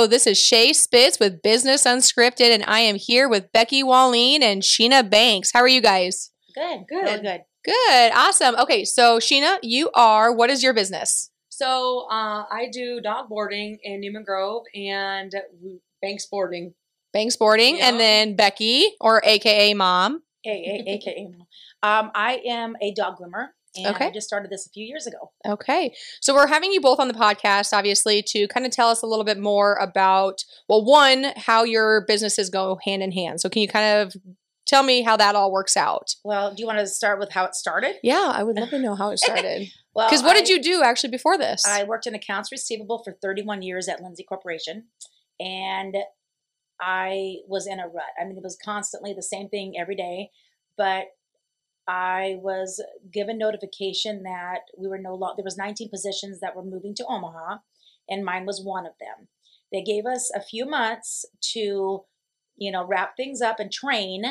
Hello, this is Shay Spitz with Business Unscripted, and I am here with Becky Wallin and Sheana Banks. How are you guys? Good, Good. Really good. Good, awesome. Okay, so Sheana, you are, what is your business? So uh, I do dog boarding in Newman Grove and Banks boarding. Banks Boarding, Yeah. and then Becky, or AKA Mom. A- A- AKA. Mom. Um, I am a dog groomer, and Okay. I just started this a few years ago. Okay, so we're having you both on the podcast, obviously, to kind of tell us a little bit more about, well, one, how your businesses go hand in hand. So, can you kind of tell me how that all works out? Well, do you want to start with how it started? Yeah, I would love to know how it started. Well, Because what did you do actually before this? I worked in accounts receivable for 31 years at Lindsay Corporation, and I was in a rut. I mean, it was constantly the same thing every day, but I was given notification that we were no longer, there was 19 positions that were moving to Omaha, and mine was one of them. They gave us a few months to, you know, wrap things up and train,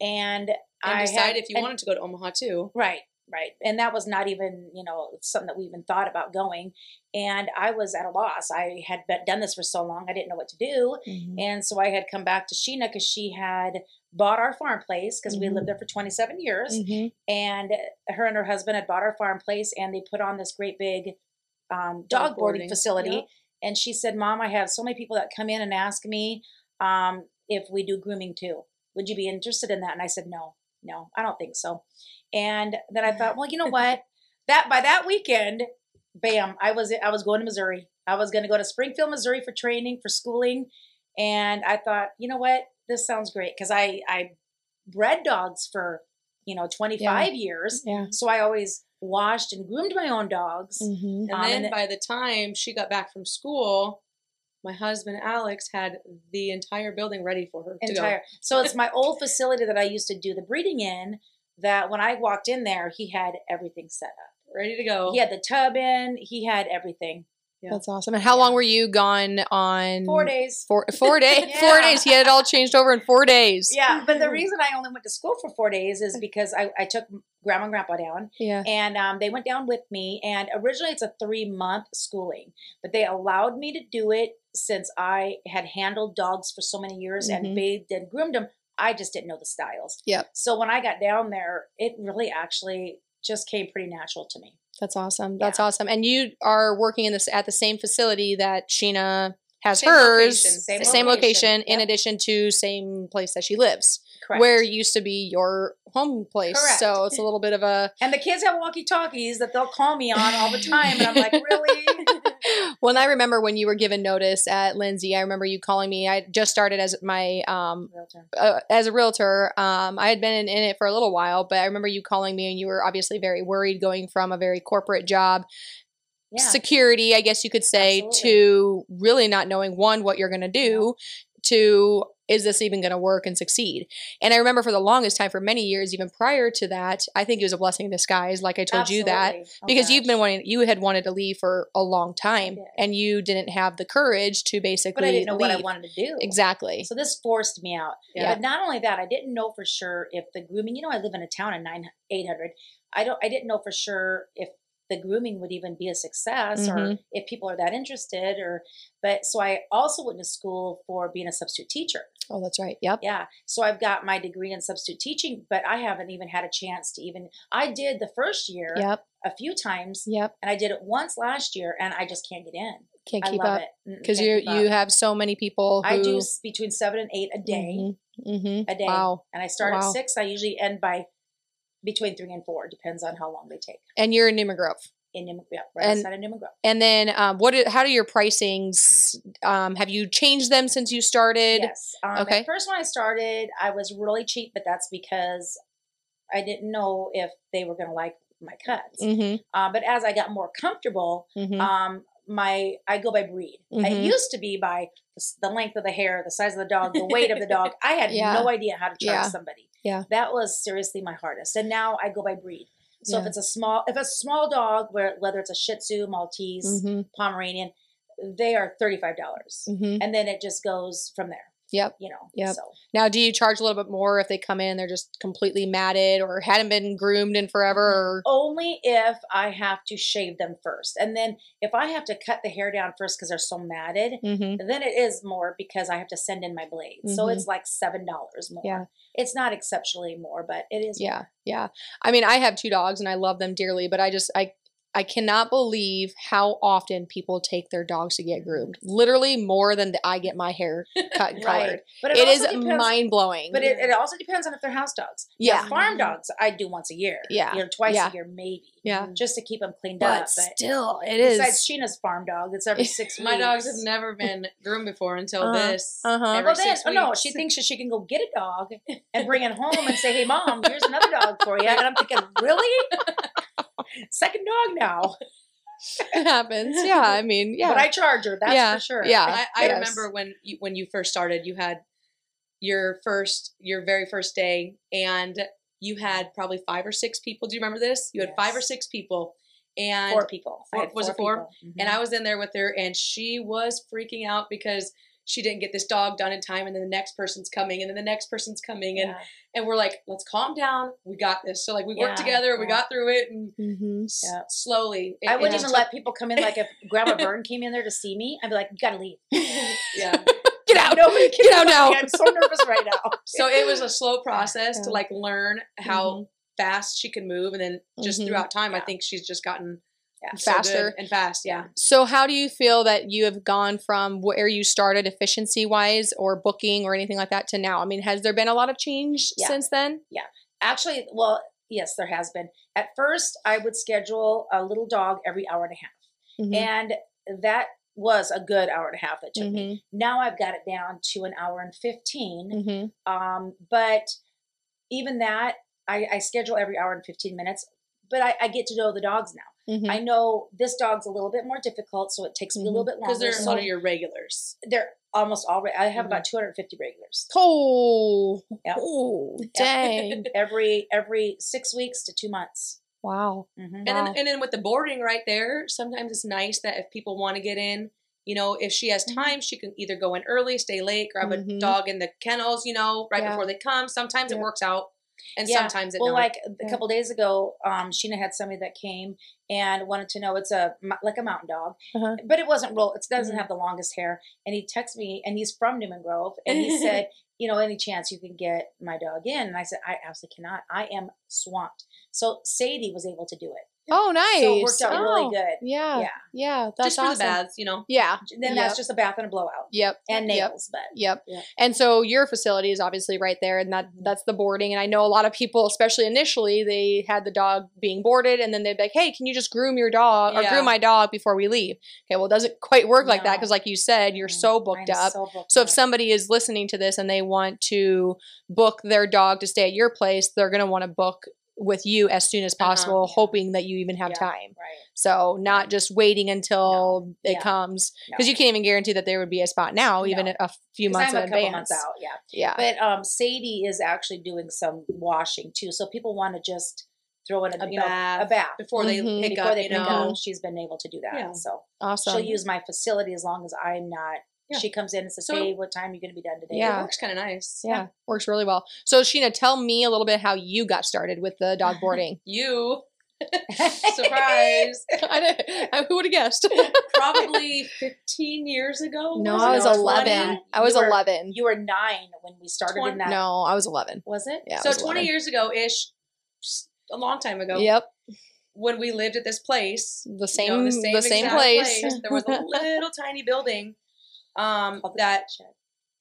and, And I decide had, if you and- wanted to go to Omaha too. Right, right. And that was not even, you know, something that we even thought about going. And I was at a loss. I had been, done this for so long, I didn't know what to do. Mhm. And so I had come back to Sheana because she had bought our farm place because we Mhm. lived there for 27 years. Mhm. And her and her husband had bought our farm place and they put on this great big um, Dog dog boarding boarding, facility. yep. And she said, Mom, I have so many people that come in and ask me um, if we do grooming too. Would you be interested in that? And I said, No, no, I don't think so. And then I thought, well, you know what? That by that weekend, bam, I was I was going to Missouri. I was going to go to Springfield, Missouri for training for schooling, and I thought, you know what? This sounds great because I I bred dogs for you know 25 years, Yeah. so I always washed and groomed my own dogs. Mhm. And Um, then and by the time she got back from school, my husband Alex had the entire building ready for her to entire. So it's my old facility that I used to do the breeding in. That when I walked in there, he had everything set up. ready to go. He had the tub in. He had everything. Yeah. That's awesome. And how long were you gone on? Four days. Four, four days. Four days. He had it all changed over in four days. Yeah, but the reason I only went to school for four days is because I, I took grandma and grandpa down, Yeah. and um, they went down with me. And originally, it's a three month schooling, but they allowed me to do it since I had handled dogs for so many years Mhm. and bathed and groomed them. I just didn't know the styles. Yep. So when I got down there, it really actually just came pretty natural to me. That's awesome. That's Yeah. awesome. And you are working in this at the same facility that Sheana has Same hers, location. Same the same location. location, in Yep. addition to same place that she lives, Correct. where used to be your home place. Correct. So it's a little bit of a. and the kids have walkie talkies that they'll call me on all the time, and I'm like, really? Well, and I remember when you were given notice at Lindsay. I remember you calling me. I just started as my um, uh, as a realtor, um, I had been in, in it for a little while, but I remember you calling me and you were obviously very worried going from a very corporate job, Yeah. security, I guess you could say, Absolutely. to really not knowing one, what you're going to do, to is this even going to work and succeed? And I remember for the longest time, for many years, even prior to that, I think it was a blessing in disguise, like I told you that. Oh, Because you've been wanting, you had wanted to leave for a long time, and you didn't have the courage to basically but I didn't know what I wanted to do. Exactly. So this forced me out. Yeah. But not only that, I didn't know for sure if the grooming. You know, I live in a town of nine eight hundred. I don't. I didn't know for sure if the grooming would even be a success or Mhm. if people are that interested. Or, but so I also went to school for being a substitute teacher. Oh, that's right. Yep. Yeah. So I've got my degree in substitute teaching, but I haven't even had a chance to even. I did the first year Yep. a few times, Yep. and I did it once last year, and I just can't get in. Can't keep up. because you you have so many people who I do between seven and eight a day. hmm a day. Wow, And I start Wow. at six. I usually end by between three and four. Depends on how long they take. and you're in Newman Grove. In Newman, yeah, right And- outside of Newman Grove. And then, um, what? do- How do your pricings? Um, have you changed them since you started? Yes. Um, Okay. At first, when I started, I was really cheap, but that's because I didn't know if they were going to like my cuts. Mm-hmm. Uh, but as I got more comfortable, Mm-hmm. um, my I go by breed. Mhm. It used to be by the, length of the hair, the size of the dog, the weight of the dog. I had Yeah. no idea how to charge Yeah. somebody. Yeah. That was seriously my hardest. And now I go by breed. So if it's a small, if a small dog, where whether it's a Shih Tzu, Maltese, mm-hmm. Pomeranian, they are thirty five dollars, Mm-hmm. and then it just goes from there. Yep. You know. Yep. So Now, do you charge a little bit more if they come in they're just completely matted or hadn't been groomed in forever? Or only if I have to shave them first, and then if I have to cut the hair down first because they're so matted, Mhm. then it is more because I have to send in my blades. So Mhm. it's like seven dollars more. Yeah. It's not exceptionally more, but it is. Yeah, yeah. I mean, I have two dogs and I love them dearly, but I just I I cannot believe how often people take their dogs to get groomed. Literally more than I get my hair cut and Right. colored. But It is mind blowing. But it, it also depends on if they're house dogs. Yeah. Now, farm dogs I do once a year. Yeah. you know, twice Yeah. a year maybe. Yeah. just to keep them cleaned but up. But still, it is. besides Sheana's farm dog, it's every six weeks. My dogs have never been groomed before until Uh-huh, this. uh-huh. Every Well, then, six oh, no, she thinks that she can go get a dog and bring it home and say, "Hey, mom, here's another dog for you." And I'm thinking, really? Second dog now, it happens. Yeah, I mean, yeah. but I charge her. That's Yeah, for sure. yeah. I, I Yes. remember when you, when you first started, you had your first your very first day, and you had probably five or six people. Do you remember this? You had five or six people, and four people. Four- was it four? people. Mm-hmm. and. I was in there with her, and she was freaking out because she didn't get this dog done in time, and then the next person's coming, and then the next person's coming, and Yeah. and we're like, let's calm down. We got this. So like we worked Yeah, together, we got through it, and Mhm. s- Yeah. slowly. it- I wouldn't even took- let people come in. Like if Grandma Vern came in there to see me, I'd be like, "You gotta leave." Yeah. Get out. Nobody can Get out look now. me. I'm so nervous right now. So it was a slow process to like learn how fast she can move, and then just Mhm. throughout time, I think she's just gotten Yeah. so Faster. and fast. Yeah. So, how do you feel that you have gone from where you started efficiency wise or booking or anything like that to now? I mean, has there been a lot of change Yeah. since then? Yeah. Actually, well, yes, there has been. At first, I would schedule a little dog every hour and a half, Mhm. and that was a good hour and a half that took me. Mhm. Now I've got it down to an hour and 15. Mhm. Um, but even that, I, I schedule every hour and 15 minutes, but I, I get to know the dogs now. Mhm. I know this dog's a little bit more difficult, so it takes me a little bit longer. Because they're so one of your regulars. they're almost all, re- I have about 250 regulars. Oh, Yep. oh, dang! every every six weeks to two months. wow. hmm And then and then with the boarding right there, sometimes it's nice that if people want to get in, you know, if she has Mhm. time, she can either go in early, stay late, grab Mhm. a dog in the kennels, you know, right Yeah. before they come. Sometimes Yeah. it works out, and Yeah. sometimes it Well, like a couple days ago, um, Sheana had somebody that came and wanted to know it's a like a mountain dog, Uh-huh. but it wasn't real. It doesn't Mhm. have the longest hair. And he texted me, and he's from Newman Grove, and he said, you know, any chance you can get my dog in? And I said, I absolutely cannot. I am swamped. So Sadie was able to do it. Oh, nice. So it worked out Oh, really good. Yeah, Yeah. yeah. That's just for awesome. the baths, you know. Yeah. Then Yep. that's just a bath and a blowout Yep. and Yep. nails, but Yep. Yeah. And so your facility is obviously right there, and that Mhm. that's the boarding. And I know a lot of people, especially initially, they had the dog being boarded, and then they'd be like, "Hey, can you just groom your dog or Yeah. groom my dog before we leave?" Okay, well, it doesn't quite work like that because, like you said, you're Mm, so booked I'm up. So, booked So up. if somebody is listening to this and they want to book their dog to stay at your place, they're going to want to book with you as soon as Uh-huh. possible, hoping that you even have Yeah. time. right. So not just waiting until it Yeah. comes No. because you can't even guarantee that there would be a spot now, even No. a few months I'm in a couple advance. months out, yeah. Yeah. But um, Sadie is actually doing some washing too, so people want to just throw in a, A you know, a bath bath before they Mhm. pick before up, they you pick know. up. She's been able to do that, Yeah. so awesome. she'll use my facility as long as I'm not. Yeah. She comes in and says, So- "Hey, what time are you going to be done today?" Yeah. It works kind of nice. yeah, works really well. So Sheana, tell me a little bit how you got started with the dog boarding. You surprise. I I- who would have guessed? Probably 15 years ago. no, I was No, 11. 20? I was You were- 11. You were nine when we started Twen- in that. No, I was 11. was it? Yeah, So 20 11. years ago ish, a long time ago. Yep, When we lived at this place, the you same, know, the same, exact place. There was a little tiny building. Um, Called the that cat shed.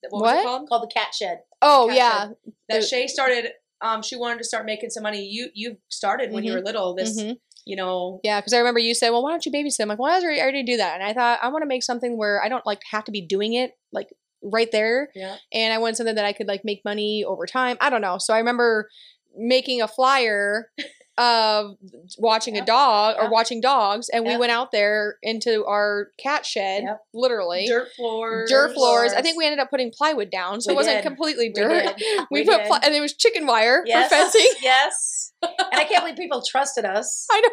what, was What? it called? Called the cat shed. oh Cat yeah, That It- Shay started. Um, she wanted to start making some money. You you started when you Mhm. were little. This Mhm. you know. Yeah, because I remember you said, "Well, why don't you babysit?" I'm like, "Well, I already, I already do that," and I thought I want to make something where I don't like have to be doing it like right there, Yeah. and I want something that I could like make money over time. I don't know. So I remember making a flyer of watching a Yep. dog or watching dogs, and we went out there into our cat shed, Yep. literally. Dirt floors. Dirt floors. I think we ended up putting plywood down, so We it wasn't did. completely dirt. We, We put ply- and it was chicken wire Yes. for fencing. yes. And I can't believe people trusted us. I know.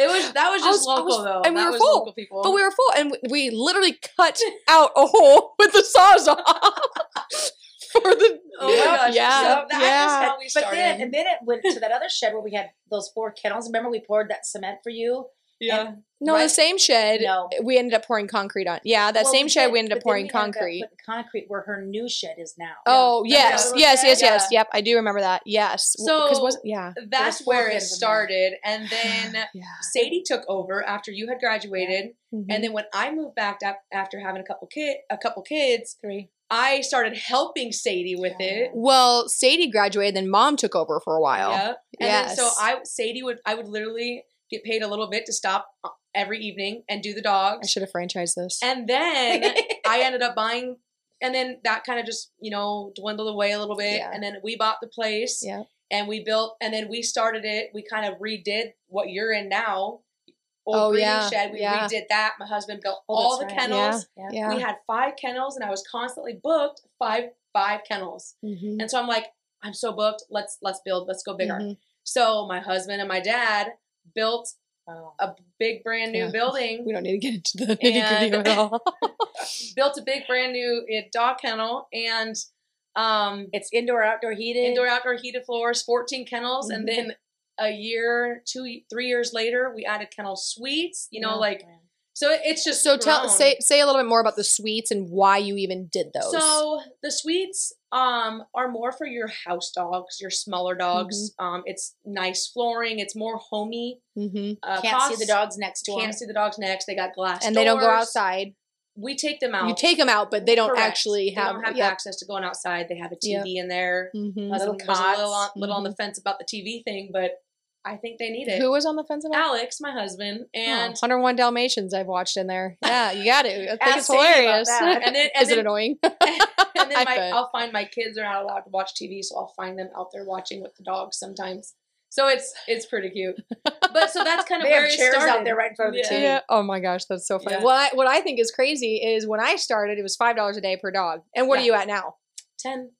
It was that was just was- local was- though. and we were was full, local people. But we were full, and we- we literally cut out a hole with the sawzall. Gosh. Yeah, So that yeah. is how we But started. then, and then it went to that other shed where we had those four kennels. Remember, we poured that cement for you. yeah. And- No, the same shed. No. We ended up pouring concrete on. Yeah, that Well, same we shed did, we ended up but then pouring we ended up concrete. concrete where her new shed is now. Oh Remember that yes, yes, shed? yes, yes. Yep, I do remember that. Yes. So- was yeah. That's where it kids there. started. And then Yeah. Sadie took over after you had graduated. Mhm. And then when I moved back ap- after having a couple kid a couple kids, three. I started helping Sadie with it. Well, Sadie graduated, then Mom took over for a while. Yep. And then so I Sadie would I would literally get paid a little bit to stop uh, every evening and do the dog. I should have franchised this. And then I ended up buying and then that kind of just, you know, dwindled away a little bit. Yeah. And then we bought the place yeah. and we built and then we started it. We kind of redid what you're in now. Old Oh, breeding yeah, shed. We yeah. redid that. My husband built Oh, all the right. kennels. Yeah. Yeah. We had five kennels and I was constantly booked five five kennels. Mhm. And so I'm like, I'm so booked. Let's let's build. Let's go bigger. Mhm. So my husband and my dad built a big brand new Yeah. building. We don't need to get into the nitty gritty at all. built a big brand new uh, dog kennel and um It's indoor, outdoor heated. indoor outdoor heated floors, 14 kennels, and Mhm. then a year, two, three years later, we added kennel suites. You know, Yeah. like so it's just so tell say say a little bit more about the suites and why you even did those. So the suites um are more for your house dogs, your smaller dogs. Mm-hmm. Um, it's nice flooring. It's more homey. hmm Uh, Can't see the dogs next to them. Can't see the dogs next. They got glass and they don't go outside. We take them out. You take them out, but they don't Correct. actually They have. don't have yep. access to going outside. They have a Yep. TV in there. Mhm. Was, Little was a little, on, cots. little on the fence about the TV thing, but I think they need it. Who was on the fence about? Alex, my husband, Oh, and 101 Dalmatians I've watched in there. Yeah, you got to. I think it's hilarious. and then and Is it annoying? and then I my. I'll find my kids are not allowed to watch TV, so I'll find them out there watching with the dogs sometimes. So it's it's pretty cute. But so that's kind of They where have it chairs started. out there right in front of the Yeah. TV. Yeah. Oh my gosh, that's so funny. Yeah. What I, what I think is crazy is when I started, it was five dollars a day per dog. And what are you at now? Ten.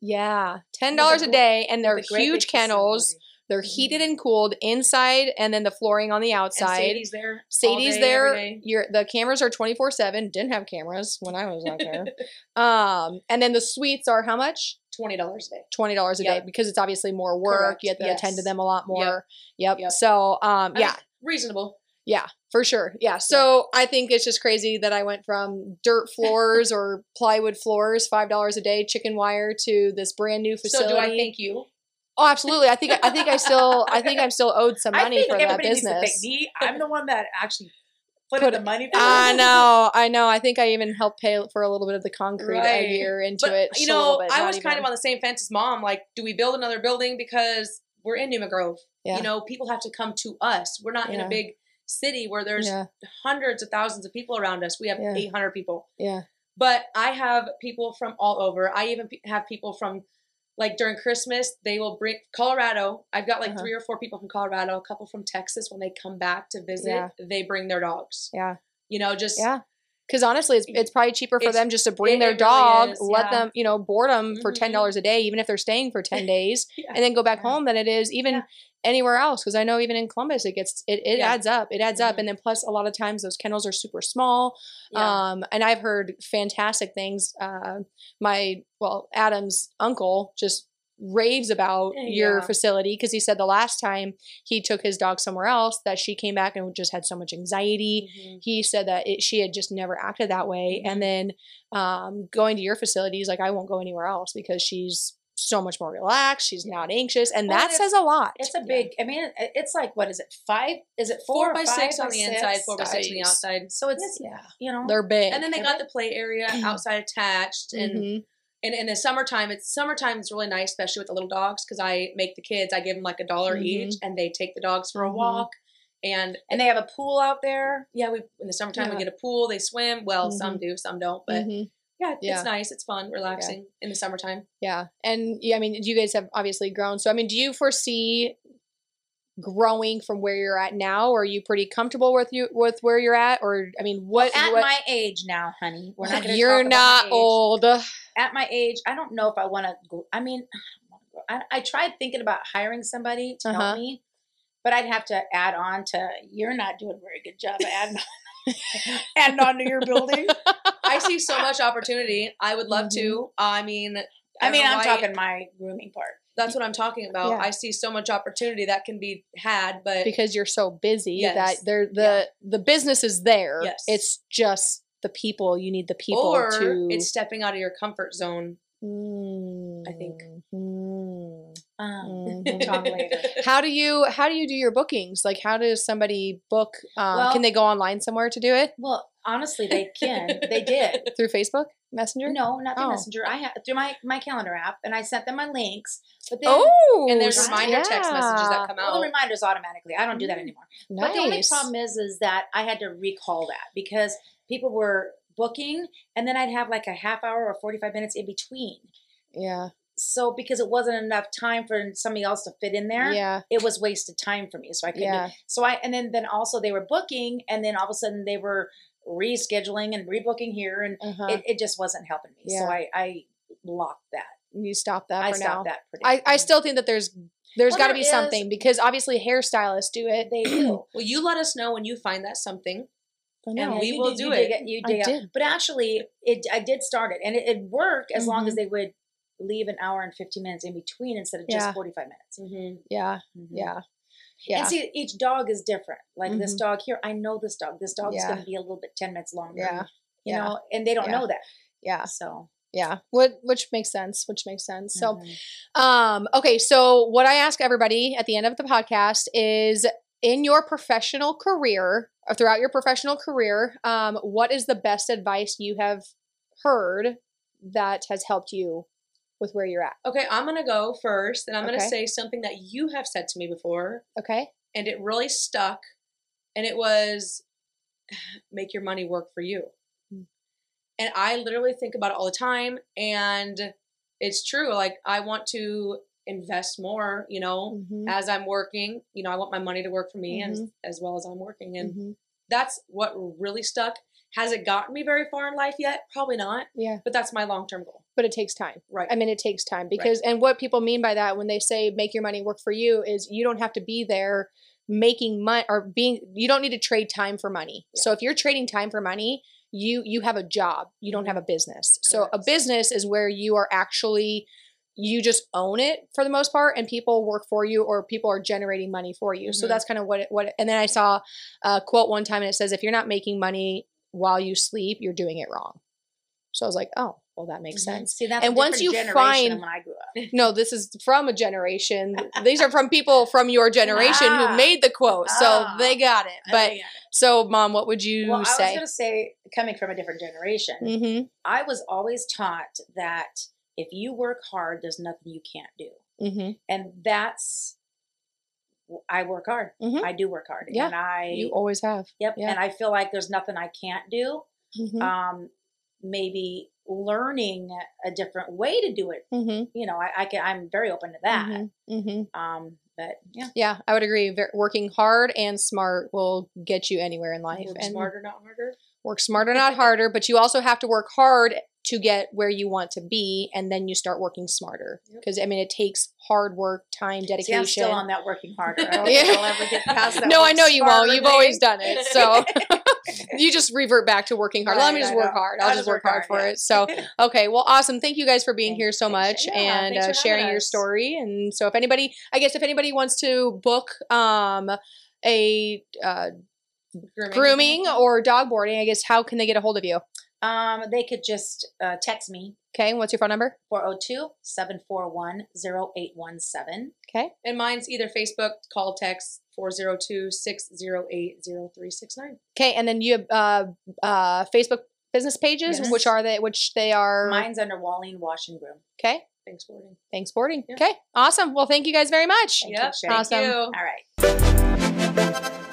Yeah, ten dollars a day, and they're With a great huge kennels. facility. They're heated and cooled inside, and then the flooring on the And outside. Sadie's there. all Sadie's day, there. every day. Your the cameras are twenty four seven. Didn't have cameras when I was out there. um, and then the suites are how much? Twenty dollars a day. Twenty dollars a Yep. day because it's obviously more work. Correct. You have to attend to them a lot more. Yep. Yep. So um, I yeah. mean, reasonable. Yeah, for sure. Yeah. So I think it's just crazy that I went from dirt floors or plywood floors, five dollars a day, chicken wire, to this brand new facility. So do I thank you? Oh, absolutely. I think I think I still I think I'm still owed some money for that everybody needs to thank business. me. I'm the one that actually put, Put the money for I know, I know. I think I even helped pay for a little bit of the concrete a year into But it. you just a little know, bit, I was kind of on the same fence as mom. Like, do we build another building because we're in Newman Grove? Yeah. You know, people have to come to us. We're not in a big city where there's yeah, hundreds of thousands of people around us. We have Yeah. 800 people. yeah, But I have people from all over. I even have people from like during Christmas, they will bring Colorado. I've got like Uh-huh. three or four people from Colorado, a couple from Texas. When they come back to visit, Yeah. they bring their dogs. yeah, You know, just yeah. Because honestly, it's, it's probably cheaper for them just to bring their really dog, is, let yeah. them, you know, board them for ten Mhm. dollars a day, even if they're staying for ten days, Yeah. and then go back home than it is even. Anywhere else. Because I know even in Columbus, it gets it, it Yeah. adds up. It adds up, Mhm. and then plus a lot of times those kennels are super small. yeah. Um, and I've heard fantastic things. Uh, my well, Adam's uncle just raves about your facility because he said the last time he took his dog somewhere else that she came back and just had so much anxiety Mhm. he said that it, she had just never acted that way Mhm. and then um, going to your facility he's like i won't go anywhere else because she's so much more relaxed she's not anxious and Well, that says a lot It's a big. I mean, it's like what is it? Five? Is it four, four by six on the inside, four by six on the outside. So it's yeah you know they're big And then they got the play area outside attached, and Mhm. and in the summertime, it's summertime is really nice, especially with the little dogs, because I make the kids. I give them like a dollar Mhm. each, and they take the dogs for a Mhm. walk. And and they have a pool out there. yeah, we in the summertime Yeah. we get a pool. They swim. Well, some do, some don't. But Mhm. Yeah, Yeah. it's nice. It's fun, relaxing in the summertime. yeah and yeah i mean you guys have obviously grown so i mean do you foresee growing from where you're at now or are you pretty comfortable with you with where you're at or i mean what, At what my age now, honey, we're not. You're not old At my age, I don't know if I want to go. I mean, I, I tried thinking about hiring somebody to Uh-huh. help me, but I'd have to add on to. You're not doing a very good job of adding on, adding on to your building. I see so much opportunity. I would love to. I mean, I mean, I'm talking my grooming part. That's what I'm talking about. Yeah. I see so much opportunity that can be had, but because you're so busy Yes. that there the the business is there. Yes. It's just the people. You need the people or to. it's stepping out of your comfort zone. I think. Mm, Um, mhm. talk later. how do you how do you do your bookings? Like, how does somebody book? Um, Well- can they go online somewhere to do it Well, honestly, they can. They did. through Facebook Messenger? No, not through Oh. Messenger. I had through my my calendar app, and I sent them my links. But then, Oh, And there's Right. reminder text messages that come out. well, the reminders automatically. I don't do that Mm. anymore. Nice. But the only problem is, is that I had to recall that because people were booking, and then I'd have like a half hour or forty five minutes in between. yeah, So because it wasn't enough time for somebody else to fit in there, yeah, it was wasted time for me. So I couldn't. do- yeah. So I and then then also they were booking, and then all of a sudden they were rescheduling and rebooking here, and Uh-huh. it, it just wasn't helping me. So I I blocked that. you stop that I for now. stopped that. Pretty I, I still think that there's there's Well, got to there be something because obviously hairstylists do it. they do. well, you let us know when you find that something. I And we you will did- do you it. Did, you I did, did. But actually, it I did start it, and it, it worked as long Mhm. as they would leave an hour and fifteen minutes in between instead of just Yeah. forty five minutes. Mm-hmm. yeah, Mhm. yeah, yeah. And see, each dog is different. Like this Mhm. dog here, I know this dog. This dog is Yeah. going to be a little bit ten minutes longer. Yeah. You Yeah. know, and they don't Yeah. know that. yeah, So. yeah. What which makes sense. Which makes sense. So mhm. Um, okay, so what I ask everybody at the end of the podcast is in your professional career, or throughout your professional career, um, what is the best advice you have heard that has helped you with where you're at? Okay, I'm gonna go first, and I'm Okay. gonna say something that you have said to me before, Okay. and it really stuck. And it was, make your money work for you. Mm. And I literally think about it all the time, and it's true. Like I want to invest more, you know, Mhm, as I'm working. You know, I want my money to work for me as Mm-hmm. as well as I'm working, and mhm. that's what really stuck. Has it gotten me very far in life yet? Probably not, Yeah, but that's my long term goal. But it takes time. Right. I mean, it takes time because, and what people mean by that when they say make your money work for you is you don't have to be there making money or being, you don't need to trade time for money. So if you're trading time for money, you you have a job, you don't have a business. So a business is where you are actually you just own it for the most part and people work for you or people are generating money for you. So Mhm. that's kind of what it, what it, and then I saw a quote one time and it says if you're not making money while you sleep, you're doing it wrong. So I was like, "Oh, that makes Mhm. sense." See, that's And a once you find- when I grew up. No, this is from a generation. These are from people from your generation Ah. who made the quote. So Ah. they got it. But I- so mom, what would you well, I was say? going to say, coming from a different generation, Mhm. I was always taught that if you work hard, there's nothing you can't do, Mhm. and that's I work hard. Mhm. I do work hard, Yeah, and I You always have. yep, yeah. and I feel like there's nothing I can't do. Mhm. Um, maybe learning a different way to do it. Mhm. You know, I, I can. I'm very open to that. Mhm. Mhm. Um, but yeah, Yeah, I would agree. Ver- working hard and smart will get you anywhere in life. Work and smarter, not harder. work smarter, not harder. But you also have to work hard to get where you want to be, and then you start working smarter. Yep. Because I mean, it takes hard work, time, see, dedication. I'm still on that working harder. I don't Yeah. think I'll ever get past that. no, I know you won't. You've always done it. So you just revert back to working hard. Let me just work hard. I'll, just work, hard, for yeah. it. So okay, well, awesome. Thank you guys for being Thank- here so much and uh, sharing your story. And so, if anybody, I guess, if anybody wants to book um a uh, Grooming. grooming or dog boarding, I guess, how can they get a hold of you? Um, they could just uh, text me Okay, what's your phone number? 402-741-0817. Okay, And mine's either Facebook, call, text 402-608-0369. okay, and then you have uh, uh, Facebook business pages, Yes. which are they? Which they are? Mine's under Wallin Wash and Groom. Okay, Thanks for wording. thanks boarding. Yeah. Okay, awesome. Well, thank you guys very much. Thank you, Yep. Sherry. Thank Awesome. you. All right.